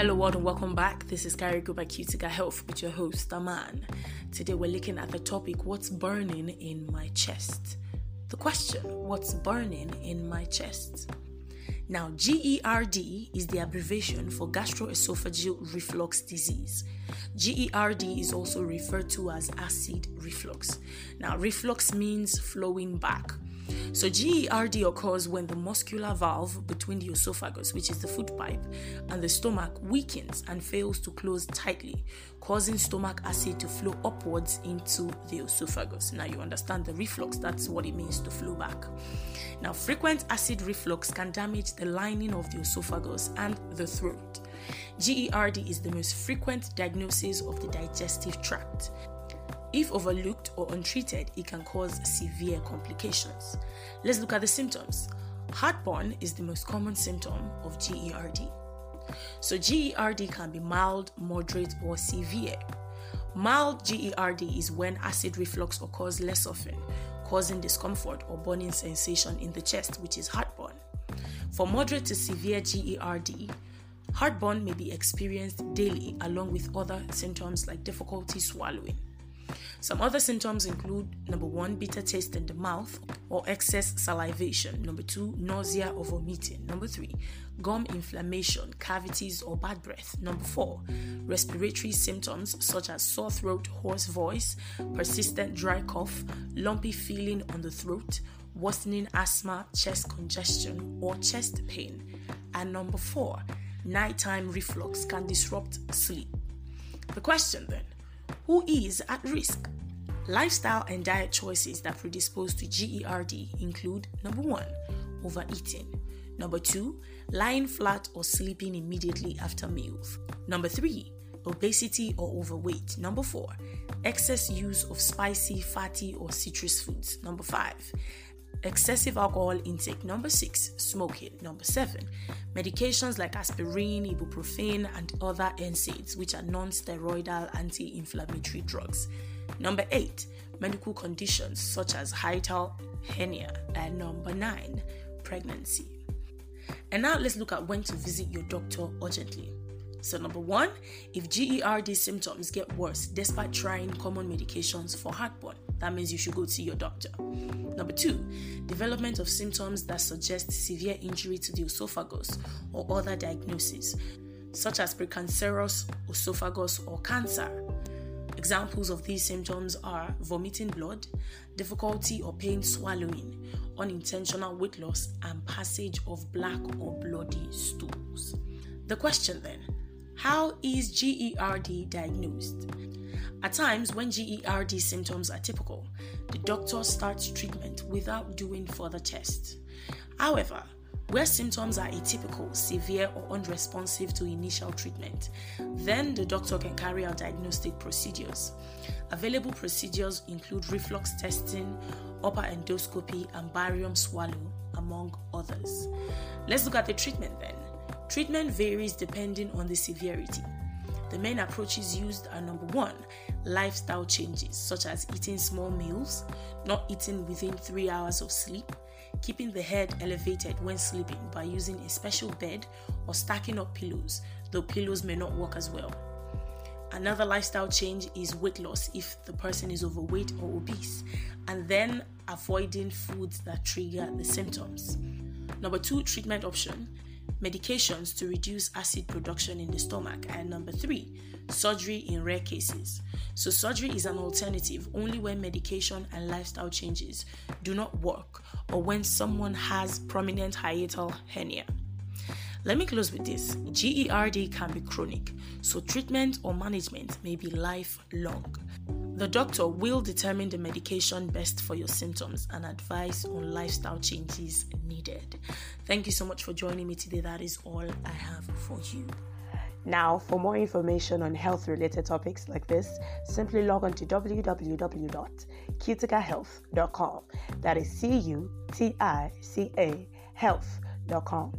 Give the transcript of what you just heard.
Hello, world, and welcome back. This is Carigo by Cutica Health with your host, Aman. Today, we're looking at the topic What's burning in my chest? The question What's burning in my chest? Now, GERD is the abbreviation for gastroesophageal reflux disease. GERD is also referred to as acid reflux. Now, reflux means flowing back. So, GERD occurs when the muscular valve between the esophagus, which is the food pipe, and the stomach weakens and fails to close tightly, causing stomach acid to flow upwards into the esophagus. Now, you understand the reflux, that's what it means to flow back. Now, frequent acid reflux can damage the lining of the esophagus and the throat. GERD is the most frequent diagnosis of the digestive tract. If overlooked or untreated, it can cause severe complications. Let's look at the symptoms. Heartburn is the most common symptom of GERD. So, GERD can be mild, moderate, or severe. Mild GERD is when acid reflux occurs less often, causing discomfort or burning sensation in the chest, which is heartburn. For moderate to severe GERD, heartburn may be experienced daily along with other symptoms like difficulty swallowing. Some other symptoms include number one, bitter taste in the mouth or excess salivation. Number two, nausea or vomiting. Number three, gum inflammation, cavities, or bad breath. Number four, respiratory symptoms such as sore throat, hoarse voice, persistent dry cough, lumpy feeling on the throat, worsening asthma, chest congestion, or chest pain. And number four, nighttime reflux can disrupt sleep. The question then who is at risk? Lifestyle and diet choices that predispose to GERD include number one, overeating, number two, lying flat or sleeping immediately after meals, number three, obesity or overweight, number four, excess use of spicy, fatty, or citrus foods, number five, excessive alcohol intake. Number six, smoking. Number seven, medications like aspirin, ibuprofen, and other NSAIDs, which are non steroidal anti inflammatory drugs. Number eight, medical conditions such as hiatal hernia. And number nine, pregnancy. And now let's look at when to visit your doctor urgently. So, number one, if GERD symptoms get worse despite trying common medications for heartburn, that means you should go see your doctor. Number two, development of symptoms that suggest severe injury to the esophagus or other diagnoses, such as precancerous esophagus or cancer. Examples of these symptoms are vomiting blood, difficulty or pain swallowing, unintentional weight loss, and passage of black or bloody stools. The question then how is GERD diagnosed? At times, when GERD symptoms are typical, the doctor starts treatment without doing further tests. However, where symptoms are atypical, severe, or unresponsive to initial treatment, then the doctor can carry out diagnostic procedures. Available procedures include reflux testing, upper endoscopy, and barium swallow, among others. Let's look at the treatment then. Treatment varies depending on the severity. The main approaches used are number one, lifestyle changes such as eating small meals, not eating within three hours of sleep, keeping the head elevated when sleeping by using a special bed or stacking up pillows, though pillows may not work as well. Another lifestyle change is weight loss if the person is overweight or obese, and then avoiding foods that trigger the symptoms. Number two treatment option medications to reduce acid production in the stomach, and number three, surgery in rare cases. So, surgery is an alternative only when medication and lifestyle changes do not work or when someone has prominent hiatal hernia. Let me close with this GERD can be chronic, so treatment or management may be lifelong. The doctor will determine the medication best for your symptoms and advise on lifestyle changes needed. Thank you so much for joining me today. That is all I have for you. Now, for more information on health related topics like this, simply log on to www.cuticahealth.com. That is C U T I C A health.com.